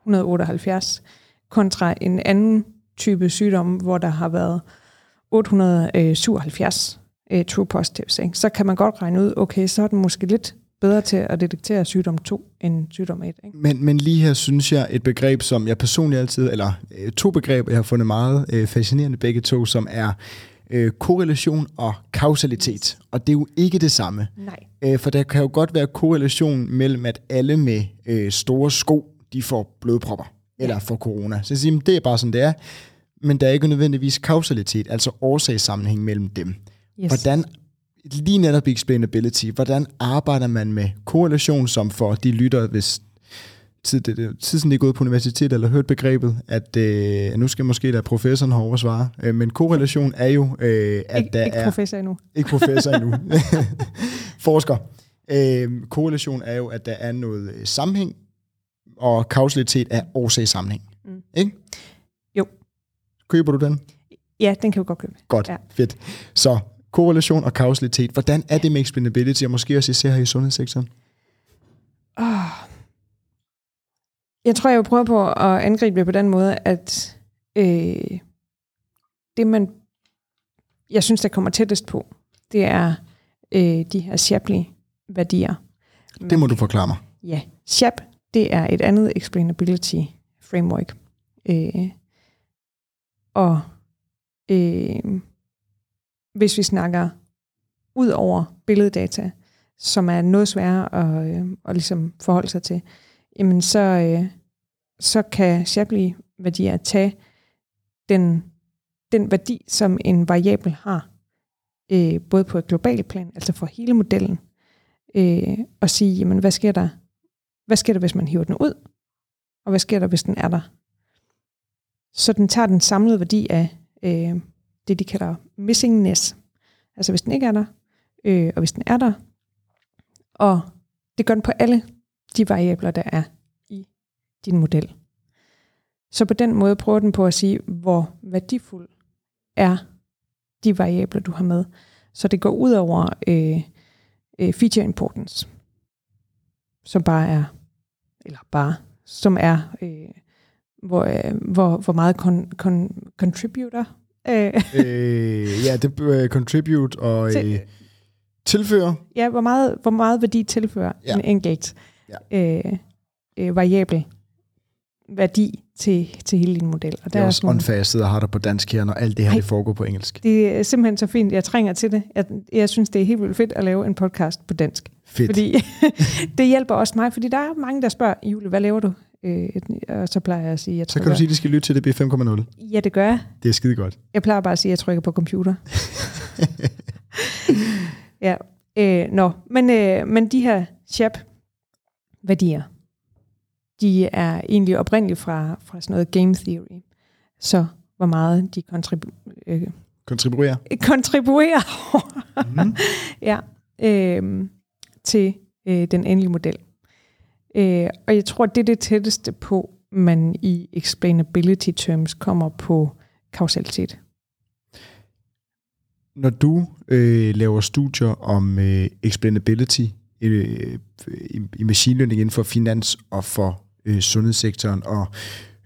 178, kontra en anden type sygdom, hvor der har været 877 øh, øh, true positives. Ikke? Så kan man godt regne ud, okay, så er den måske lidt bedre til at detektere sygdom 2 end sygdom 1. Ikke? Men, men lige her synes jeg et begreb, som jeg personligt altid, eller øh, to begreber, jeg har fundet meget øh, fascinerende begge to, som er øh, korrelation og kausalitet. Og det er jo ikke det samme. Nej. Øh, for der kan jo godt være korrelation mellem, at alle med øh, store sko, de får blodpropper, eller får corona. Så jeg siger, det er bare sådan, det er. Men der er ikke nødvendigvis kausalitet, altså årsagssammenhæng mellem dem. Yes. Hvordan, lige netop i explainability, hvordan arbejder man med korrelation, som for de lytter, hvis tid, det, det, tid siden de er gået på universitet eller hørt begrebet, at øh, nu skal måske der professoren herovre svare, øh, men korrelation er jo, øh, at ikke, der ikke er... professor endnu. Ikke professor endnu. Forsker. Øh, korrelation er jo, at der er noget øh, sammenhæng, og kausalitet er årsagssammenhæng. Mm. Ikke? Jo. Køber du den? Ja, den kan vi godt købe. Godt, ja. fedt. Så korrelation og kausalitet. Hvordan er det med explainability, og måske også især her i sundhedssektoren? Oh. Jeg tror, jeg vil prøve på at angribe det på den måde, at øh, det, man, jeg synes, der kommer tættest på, det er øh, de her Shapley-værdier. Det må du forklare mig. Ja, SHAP, det er et andet explainability framework. Øh, og øh, hvis vi snakker ud over billeddata, som er noget sværere at, øh, at ligesom forholde sig til, jamen så, øh, så kan Shapley-værdier tage den, den værdi, som en variabel har, øh, både på et globalt plan, altså for hele modellen, øh, og sige, jamen hvad sker der, hvad sker der, hvis man hiver den ud, og hvad sker der, hvis den er der. Så den tager den samlede værdi af øh, det, de kalder missingness, altså hvis den ikke er der, øh, og hvis den er der, og det gør den på alle de variabler, der er i din model. Så på den måde prøver den på at sige, hvor værdifuld er de variabler, du har med. Så det går ud over øh, øh, feature importance, som bare er, eller bare, som er, øh, hvor, øh, hvor, hvor meget kon, kon, contributor øh, øh, ja, det er contribute og Til- øh, tilføre. ja, hvor meget, hvor meget værdi tilfører Ja. ja. en enkelt øh, øh, variabel værdi til, til hele din model. Og Det der er er også sådan, unfair, jeg sidder og har det på dansk her, når alt det her Ej. det foregår på engelsk. det er simpelthen så fint. Jeg trænger til det. Jeg, jeg synes, det er helt vildt fedt at lave en podcast på dansk. Fedt. Fordi det hjælper også mig, fordi der er mange, der spørger, Julie, hvad laver du? Øh, og så plejer jeg at sige, jeg Så kan du sige, at de skal lytte til det B5.0. Ja, det gør jeg. Det er skide godt. Jeg plejer bare at sige, at jeg trykker på computer. ja. Øh, nå, men, øh, men de her SHAP-værdier, de er egentlig oprindeligt fra, fra sådan noget game theory. Så hvor meget de kontribu- øh, Kontribuere. kontribuerer Mm. ja, øh, til øh, den endelige model. Øh, og jeg tror, det er det tætteste på, man i explainability terms kommer på kausalitet. Når du øh, laver studier om øh, explainability øh, øh, i, i machine learning inden for finans og for øh, sundhedssektoren, og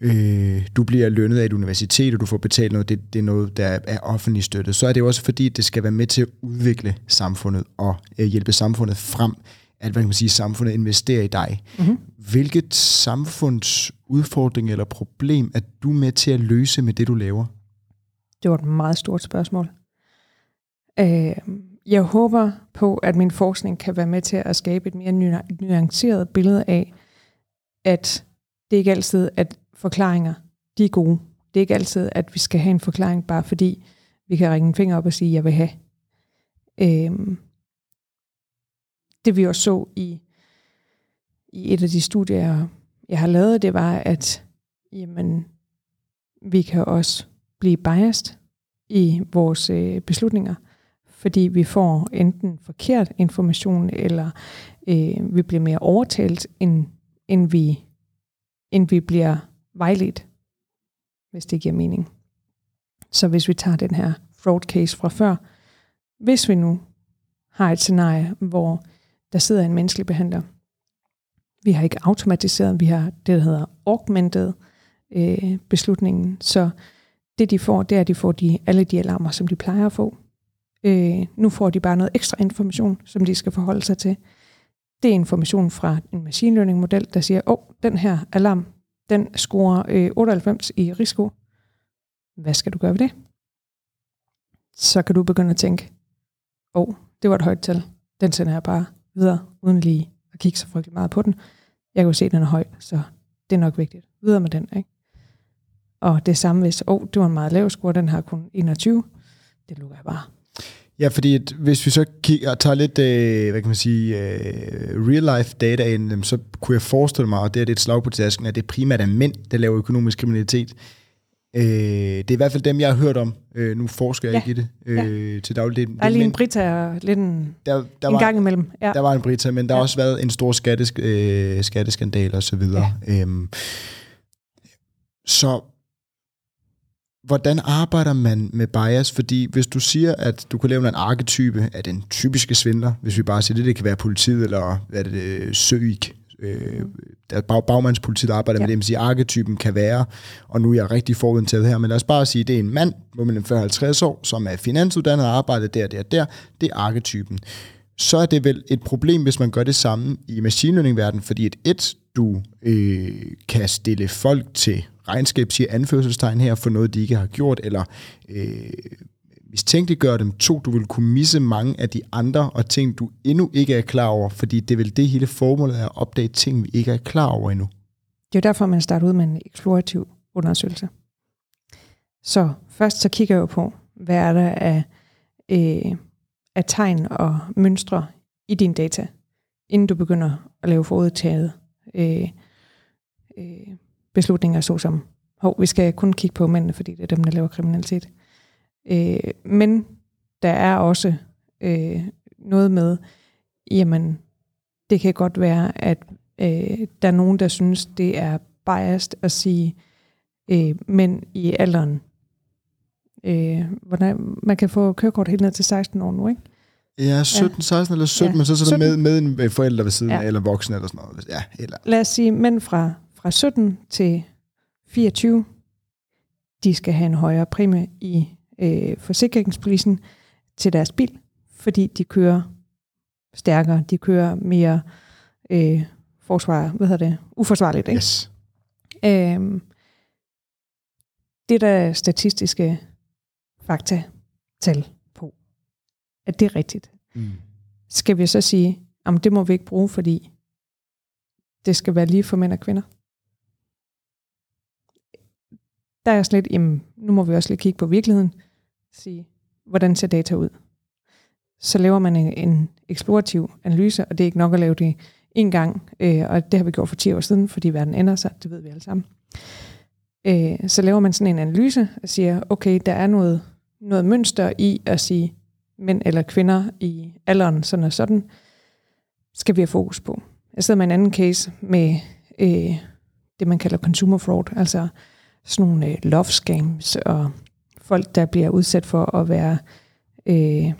øh, du bliver lønnet af et universitet, og du får betalt noget, det, det er noget, der er offentligt støttet, så er det jo også fordi, det skal være med til at udvikle samfundet og øh, hjælpe samfundet frem, at hvad kan man sige, samfundet investerer i dig. Mm-hmm. Hvilket samfundsudfordring eller problem er du med til at løse med det, du laver? Det var et meget stort spørgsmål. Øh, jeg håber på, at min forskning kan være med til at skabe et mere nu- nuanceret billede af, at det ikke altid at forklaringer, de er gode. Det er ikke altid, at vi skal have en forklaring, bare fordi vi kan ringe en finger op og sige, jeg vil have. Øh, det vi også så i, i et af de studier, jeg har lavet, det var, at jamen, vi kan også blive biased i vores øh, beslutninger, fordi vi får enten forkert information, eller øh, vi bliver mere overtalt, end, end, vi, end vi bliver vejledt, hvis det giver mening. Så hvis vi tager den her fraud case fra før, hvis vi nu har et scenarie, hvor der sidder en menneskelig behandler, vi har ikke automatiseret, vi har det, der hedder augmented øh, beslutningen, så det de får, det er, at de får de, alle de alarmer, som de plejer at få. Øh, nu får de bare noget ekstra information, som de skal forholde sig til. Det er information fra en machine learning model, der siger, åh, oh, den her alarm, den scorer øh, 98 i risiko. Hvad skal du gøre ved det? Så kan du begynde at tænke, åh, oh, det var et højt tal. Den sender jeg bare videre, uden lige at kigge så frygtelig meget på den. Jeg kan jo se, at den er høj, så det er nok vigtigt. Videre med den, ikke? Og det samme hvis, åh, oh, det var en meget lav score, den har kun 21. Det lukker jeg bare. Ja, fordi at, hvis vi så kigger, tager lidt, øh, hvad kan man sige, øh, real life data ind, så kunne jeg forestille mig, og det er det et slag på tasken, at det primært er mænd, der laver økonomisk kriminalitet. Øh, det er i hvert fald dem, jeg har hørt om. Øh, nu forsker jeg Ja. ikke i det øh, til daglig. Det, Der er lige en Brita og lidt en, der, der en var, gang imellem. Ja. der var en Brita, men der har Ja. også været en stor skattesk, øh, skatteskandal og så videre. Ja. Øhm, så hvordan arbejder man med bias? Fordi hvis du siger, at du kan lave en arketype af den typiske svindler, hvis vi bare siger det, det kan være politiet eller hvad er det, øh, Søik, øh, der er bag, bagmandspolitiet, der arbejder ja. Med det, man siger, arketypen kan være, og nu er jeg rigtig forudindtaget her, men lad os bare sige, det er en mand på mellem 40 og 50 år, som er finansuddannet og arbejder der, der, der. Det er arketypen så er det vel et problem, hvis man gør det samme i machine learning-verdenen, fordi et, et du øh, kan stille folk til regnskab, siger anførselstegn her, for noget, de ikke har gjort, eller øh, mistænkeliggøre dem. To, du vil kunne misse mange af de andre, og ting, du endnu ikke er klar over, fordi det er vel det hele formålet er at opdage ting, vi ikke er klar over endnu. Det er jo derfor, man starter ud med en eksplorativ undersøgelse. Så først så kigger jeg jo på, hvad er der af, øh, af tegn og mønstre i dine data, inden du begynder at lave forudtaget øh, øh, beslutninger, såsom, hov, vi skal kun kigge på mændene, fordi det er dem, der laver kriminalitet. Øh, men der er også øh, noget med, jamen, det kan godt være, at øh, der er nogen, der synes, det er biased at sige øh, mænd i alderen. Øh, hvordan, man kan få kørekort helt ned til 16 år nu, ikke? Ja, 17, 16 eller 17, Ja, men så, så der 17. med, med en forælder ved siden Ja. af, eller voksen eller sådan noget. Ja, eller, Lad os sige, mænd fra, fra 17 til 24, de skal have en højere præmie i øh, forsikringspolisen til deres bil, fordi de kører stærkere, de kører mere øh, forsvar, hvad hedder det, uforsvarligt, ikke? yes. Øhm, det der er statistiske fakta tal på, at det er rigtigt. Mm. Skal vi så sige, at det må vi ikke bruge, fordi det skal være lige for mænd og kvinder? Der er slet, jamen, nu må vi også lige kigge på virkeligheden, sige, hvordan ser data ud? Så laver man en, en eksplorativ analyse, og det er ikke nok at lave det en gang, øh, og det har vi gjort for 10 år siden, fordi verden ændrer sig, det ved vi alle sammen. Øh, så laver man sådan en analyse og siger, okay, der er noget, noget mønster i at sige, mænd eller kvinder i alderen sådan og sådan, skal vi have fokus på. Jeg sidder med en anden case med øh, det, man kalder consumer fraud, altså sådan nogle øh, love scams og folk, der bliver udsat for at være øh,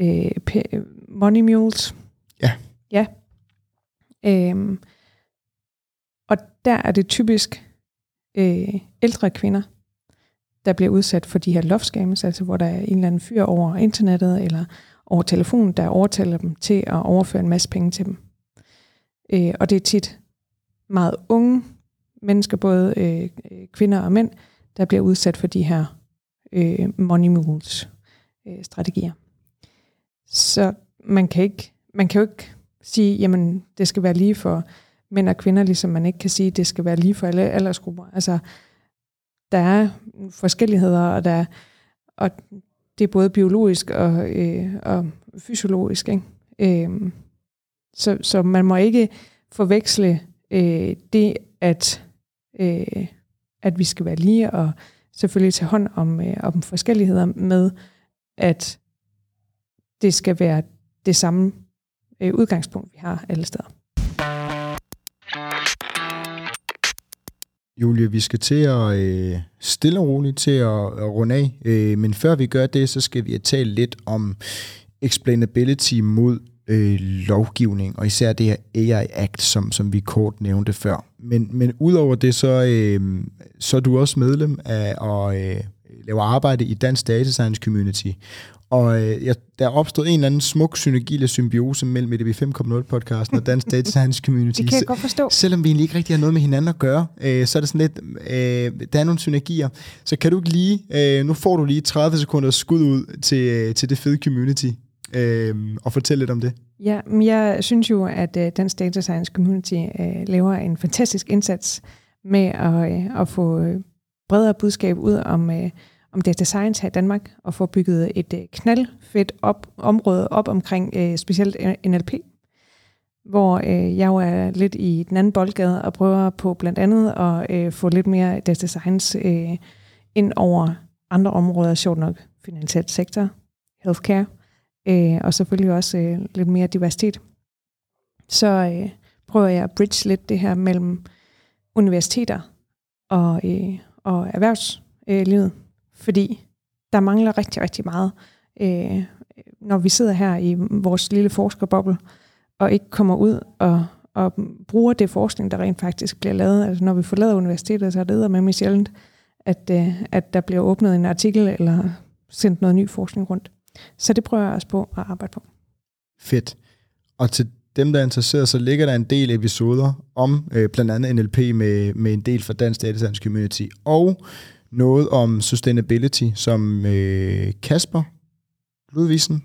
øh, money mules. Ja. Ja. Øhm, og der er det typisk øh, ældre kvinder, der bliver udsat for de her love scams, altså hvor der er en eller anden fyr over internettet eller over telefonen, der overtaler dem til at overføre en masse penge til dem. Øh, og det er tit meget unge mennesker, både øh, kvinder og mænd, der bliver udsat for de her øh, money moves øh, strategier. Så man kan ikke, man kan jo ikke sige, jamen det skal være lige for mænd og kvinder, ligesom man ikke kan sige, det skal være lige for alle aldersgrupper. Altså, der er forskelligheder, og, der, og det er både biologisk og, øh, og fysiologisk. Ikke? Øh, så, så man må ikke forveksle øh, det, at, øh, at vi skal være lige, og selvfølgelig tage hånd om, øh, om forskelligheder med, at det skal være det samme øh, udgangspunkt, vi har alle steder. Julie, vi skal til at øh, stille og roligt til at, at runde af, øh, men før vi gør det, så skal vi tale lidt om explainability mod øh, lovgivning, og især det her AI Act, som, som vi kort nævnte før. Men, men udover det, så, øh, så er du også medlem af at øh, lave arbejde i Dansk Data Science Community. Og øh, jeg, der er opstået en eller anden smuk synergi eller symbiose mellem EDB 5.0-podcasten og Dansk Data Science Community. Det kan jeg godt forstå. Selvom vi egentlig ikke rigtig har noget med hinanden at gøre, øh, så er det sådan lidt, øh, der er nogle synergier. Så kan du ikke lige, øh, nu får du lige 30 sekunder skud ud til, øh, til det fede community, øh, og fortælle lidt om det. Ja, men jeg synes jo, at øh, Dansk Data Science Community øh, laver en fantastisk indsats med at, øh, at få øh, bredere budskab ud om, øh, om data science her i Danmark, og få bygget et øh, knaldfedt op, område op omkring øh, specielt NLP, hvor øh, jeg jo er lidt i den anden boldgade og prøver på blandt andet at øh, få lidt mere data science øh, ind over andre områder, sjovt nok finansielt sektor, healthcare, øh, og selvfølgelig også øh, lidt mere diversitet. Så øh, prøver jeg at bridge lidt det her mellem universiteter og, øh, og erhvervslivet, fordi der mangler rigtig, rigtig meget. Øh, når vi sidder her i vores lille forskerboble, og ikke kommer ud og, og bruger det forskning, der rent faktisk bliver lavet. Altså når vi forlader universitetet, så er det med mig sjældent, at, øh, at der bliver åbnet en artikel eller sendt noget ny forskning rundt. Så det prøver jeg også på at arbejde på. Fedt. Og til dem, der er interesseret, så ligger der en del episoder om øh, blandt andet NLP med, med en del fra Dansk Data Science Community, og noget om sustainability, som øh, Kasper Ludvigsen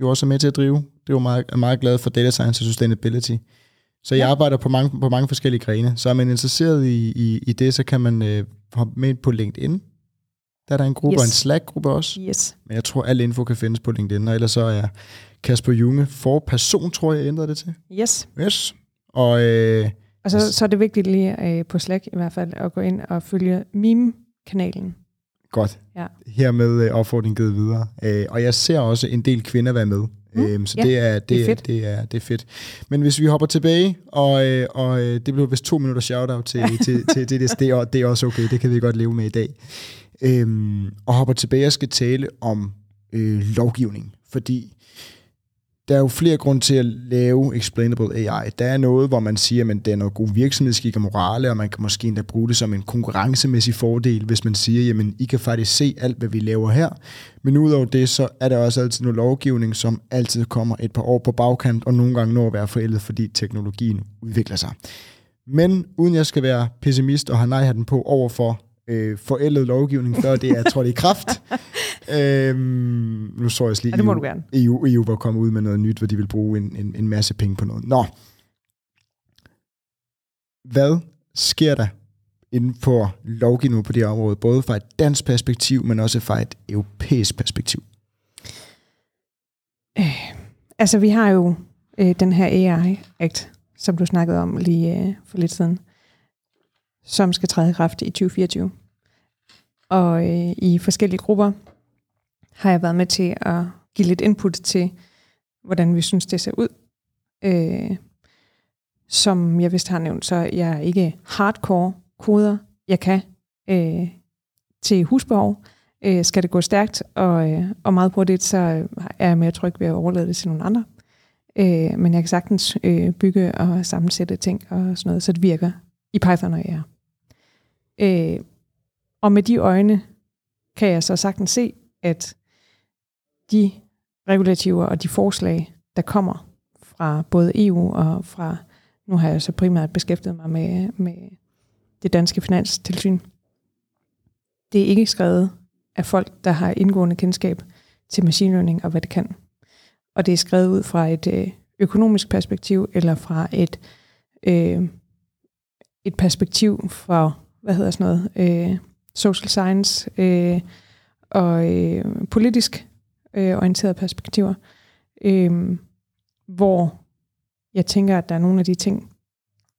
jo også er med til at drive. Det var meget, er meget glad for Data Science og Sustainability. Så jeg ja. arbejder på mange, på mange forskellige grene. Så er man interesseret i, i, i det, så kan man øh, hoppe med på LinkedIn. Der er der en gruppe, yes. og en Slack-gruppe også. Yes. Men jeg tror, al info kan findes på LinkedIn, og ellers så er Kasper Junge for person, tror jeg, ændrede det til. Yes. Yes. Og, øh, og så, så er det vigtigt lige øh, på Slack i hvert fald at gå ind og følge meme-kanalen. Godt. Ja. Hermed øh, opfordringen givet videre. Øh, og jeg ser også en del kvinder være med. Mm. Øhm, så ja, det, er, det, det, er fedt. Det, er, det er fedt. Men hvis vi hopper tilbage, og, øh, og øh, det blev vist to minutter shout-out til, til, til, til det, det, er, det er også okay, det kan vi godt leve med i dag. Øhm, og hopper tilbage og skal tale om øh, lovgivning, fordi der er jo flere grunde til at lave explainable AI. Der er noget, hvor man siger, at det er noget god virksomhedsskik og morale, og man kan måske endda bruge det som en konkurrencemæssig fordel, hvis man siger, at I kan faktisk se alt, hvad vi laver her. Men udover det, så er der også altid noget lovgivning, som altid kommer et par år på bagkant, og nogle gange når at være forældet, fordi teknologien udvikler sig. Men uden jeg skal være pessimist og have nej den på over for øh, forældet lovgivning, før det er trådt i kraft. øhm, nu så jeg lige, ja, det må EU, du gerne. EU, EU var kommet ud med noget nyt, hvor de vil bruge en, en, en masse penge på noget. Nå. Hvad sker der inden for lovgivning på det område, både fra et dansk perspektiv, men også fra et europæisk perspektiv? Øh, altså, vi har jo øh, den her AI-act, som du snakkede om lige øh, for lidt siden, som skal træde i kraft i 2024. Og øh, i forskellige grupper har jeg været med til at give lidt input til, hvordan vi synes, det ser ud. Øh, som jeg vist har nævnt, så jeg er ikke hardcore koder. Jeg kan øh, til husbehov. Øh, skal det gå stærkt og, øh, og meget hurtigt, så er jeg mere tryg ved at overlade det til nogle andre. Øh, men jeg kan sagtens øh, bygge og sammensætte ting og sådan noget, så det virker i Python og R. Øh, og med de øjne kan jeg så sagtens se, at de regulativer og de forslag, der kommer fra både EU og fra, nu har jeg så primært beskæftiget mig med, med det danske finanstilsyn, det er ikke skrevet af folk, der har indgående kendskab til machine learning og hvad det kan. Og det er skrevet ud fra et øh, økonomisk perspektiv, eller fra et, øh, et perspektiv fra, hvad hedder sådan noget, øh, social science øh, og øh, politisk øh, orienterede perspektiver, øh, hvor jeg tænker, at der er nogle af de ting,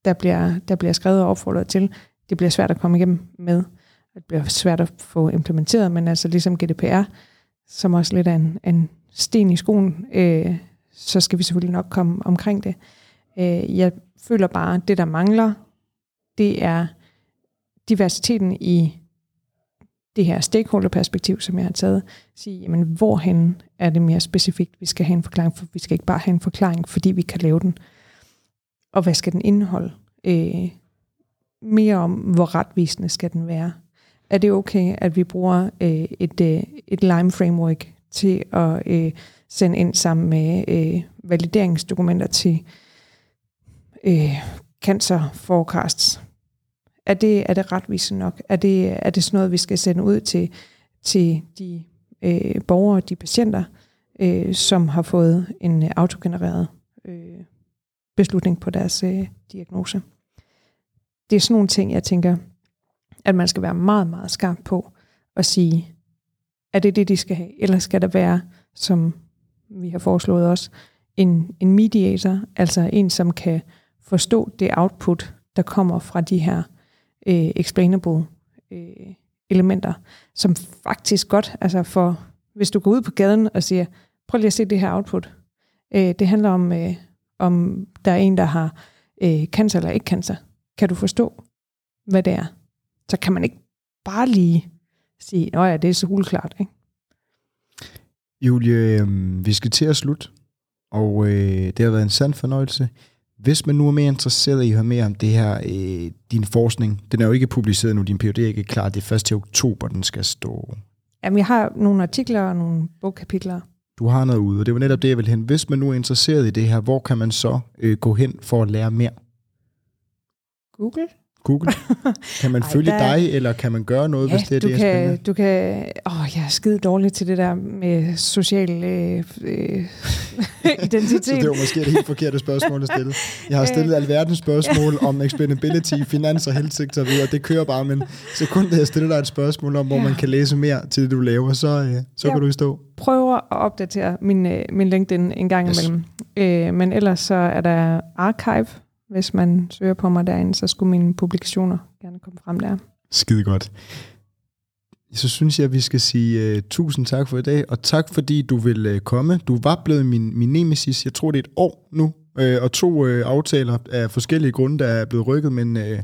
der bliver, der bliver skrevet og opfordret til, det bliver svært at komme igennem med. Det bliver svært at få implementeret, men altså ligesom GDPR, som også lidt er en, en sten i skoen, øh, så skal vi selvfølgelig nok komme omkring det. Øh, jeg føler bare, at det, der mangler, det er diversiteten i det her stakeholderperspektiv, som jeg har taget, sige, jamen hvorhen er det mere specifikt, vi skal have en forklaring, for vi skal ikke bare have en forklaring, fordi vi kan lave den. Og hvad skal den indeholde? Øh, mere om, hvor retvisende skal den være. Er det okay, at vi bruger øh, et, øh, et Lime-framework til at øh, sende ind sammen med øh, valideringsdokumenter til øh, cancer forecasts? Er det, er det retvisende nok? Er det, er det sådan noget, vi skal sende ud til, til de øh, borgere, de patienter, øh, som har fået en autogenereret øh, beslutning på deres øh, diagnose? Det er sådan nogle ting, jeg tænker, at man skal være meget, meget skarp på at sige, Er det det, de skal have? Eller skal der være, som vi har foreslået også, en, en mediator, altså en, som kan forstå det output, der kommer fra de her øh, explainable øh, elementer, som faktisk godt, altså for, hvis du går ud på gaden og siger, prøv lige at se det her output. Øh, det handler om, øh, om der er en, der har øh, cancer eller ikke cancer. Kan du forstå, hvad det er? Så kan man ikke bare lige sige, at ja, det er så hulklart. Ikke? Julie, øh, vi skal til at slutte, og øh, det har været en sand fornøjelse. Hvis man nu er mere interesseret i at høre mere om det her, øh, din forskning, den er jo ikke publiceret nu, din PhD er ikke klar, det er først til oktober, den skal stå. Jamen, jeg har nogle artikler og nogle bogkapitler. Du har noget ude, og det var netop det, jeg vil hen. Hvis man nu er interesseret i det her, hvor kan man så øh, gå hen for at lære mere? Google. Google? Kan man Ej, følge der- dig, eller kan man gøre noget, Ja, hvis det er du det, er kan, spændende? du kan... Åh, jeg er skide dårlig til det der med social øh, øh, identitet. Så det var måske det helt forkerte spørgsmål at stille. Jeg har stillet alverdens spørgsmål om explainability, finans og sector videre. Det kører bare, men sekundet jeg stiller dig et spørgsmål om, hvor Ja. man kan læse mere til det, du laver, så, øh, så Ja. kan du stå. prøver at opdatere min, øh, min LinkedIn en gang Yes. imellem. Øh, men ellers så er der archive. Hvis man søger på mig derinde, så skulle mine publikationer gerne komme frem der. Skide godt. Så synes jeg, at vi skal sige uh, tusind tak for i dag, og tak fordi du vil uh, komme. Du var blevet min, min nemesis, jeg tror det er et år nu, uh, og to uh, aftaler af forskellige grunde, der er blevet rykket, men uh, Det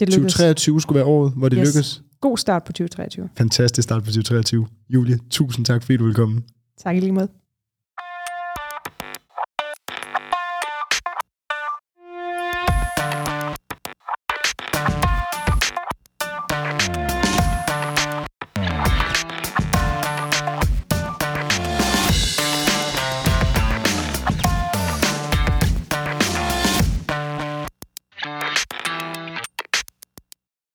lykkedes. 2023 skulle være året, hvor det Yes. lykkes. God start på 2023. Fantastisk start på 2023. Julie, tusind tak fordi du vil komme. Tak i lige måde.